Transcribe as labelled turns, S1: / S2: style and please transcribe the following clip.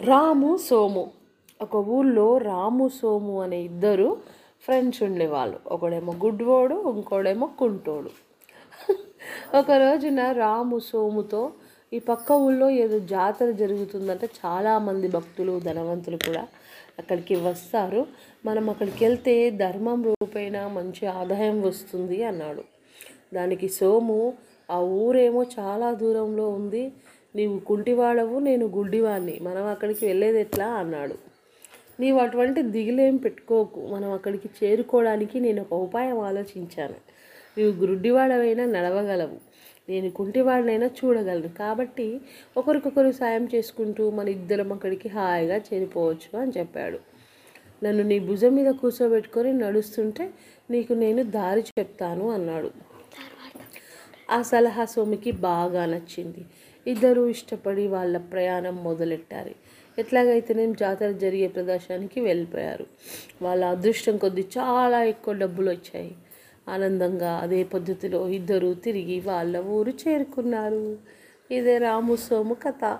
S1: రాము సోము. ఒక ఊళ్ళో రాము సోము అనే ఇద్దరు ఫ్రెండ్స్ ఉండేవాళ్ళు ఒకడేమో గుడ్వోడు ఇంకోడేమో కుంటోడు. ఒక రోజున రాము సోముతో ఈ పక్క ఊళ్ళో ఏదో జాతర జరుగుతుందంటే. చాలామంది భక్తులు ధనవంతులు కూడా అక్కడికి వస్తారు. మనం అక్కడికి వెళ్తే ధర్మం రూపేణ మంచి ఆదాయం వస్తుంది అన్నాడు. దానికి సోము ఆ ఊరేమో చాలా దూరంలో ఉంది. నీవు కుంటివాడవు నేను గుడ్డివాణ్ణి. మనం అక్కడికి వెళ్ళేది ఎట్లా? అన్నాడు. నీవు అటువంటి దిగులేం పెట్టుకోకు. మనం అక్కడికి చేరుకోవడానికి నేను ఒక ఉపాయం ఆలోచించాను. నీవు గుడ్డివాడవైనా నడవగలవు. నేను కుంటివాడినైనా చూడగలను. కాబట్టి ఒకరికొకరు సాయం చేసుకుంటూ మన ఇద్దరం అక్కడికి హాయిగా చేరిపోవచ్చు అని చెప్పాడు. నన్ను నీ భుజం మీద కూర్చోబెట్టుకొని నడుస్తుంటే నీకు నేను దారి చెప్తాను అన్నాడు. ఆ సలహా సోమికి బాగా నచ్చింది. ఇద్దరూ ఇష్టపడి వాళ్ళ ప్రయాణం మొదలెట్టారు. ఎట్లాగైతేనే జాతర జరిగే ప్రదేశానికి వెళ్ళిపోయారు. వాళ్ళ అదృష్టం కొద్దీ చాలా ఎక్కువ డబ్బులు వచ్చాయి. ఆనందంగా అదే పద్ధతిలో ఇద్దరు తిరిగి వాళ్ళ ఊరు చేరుకున్నారు. ఇదే రాము సోము కథ.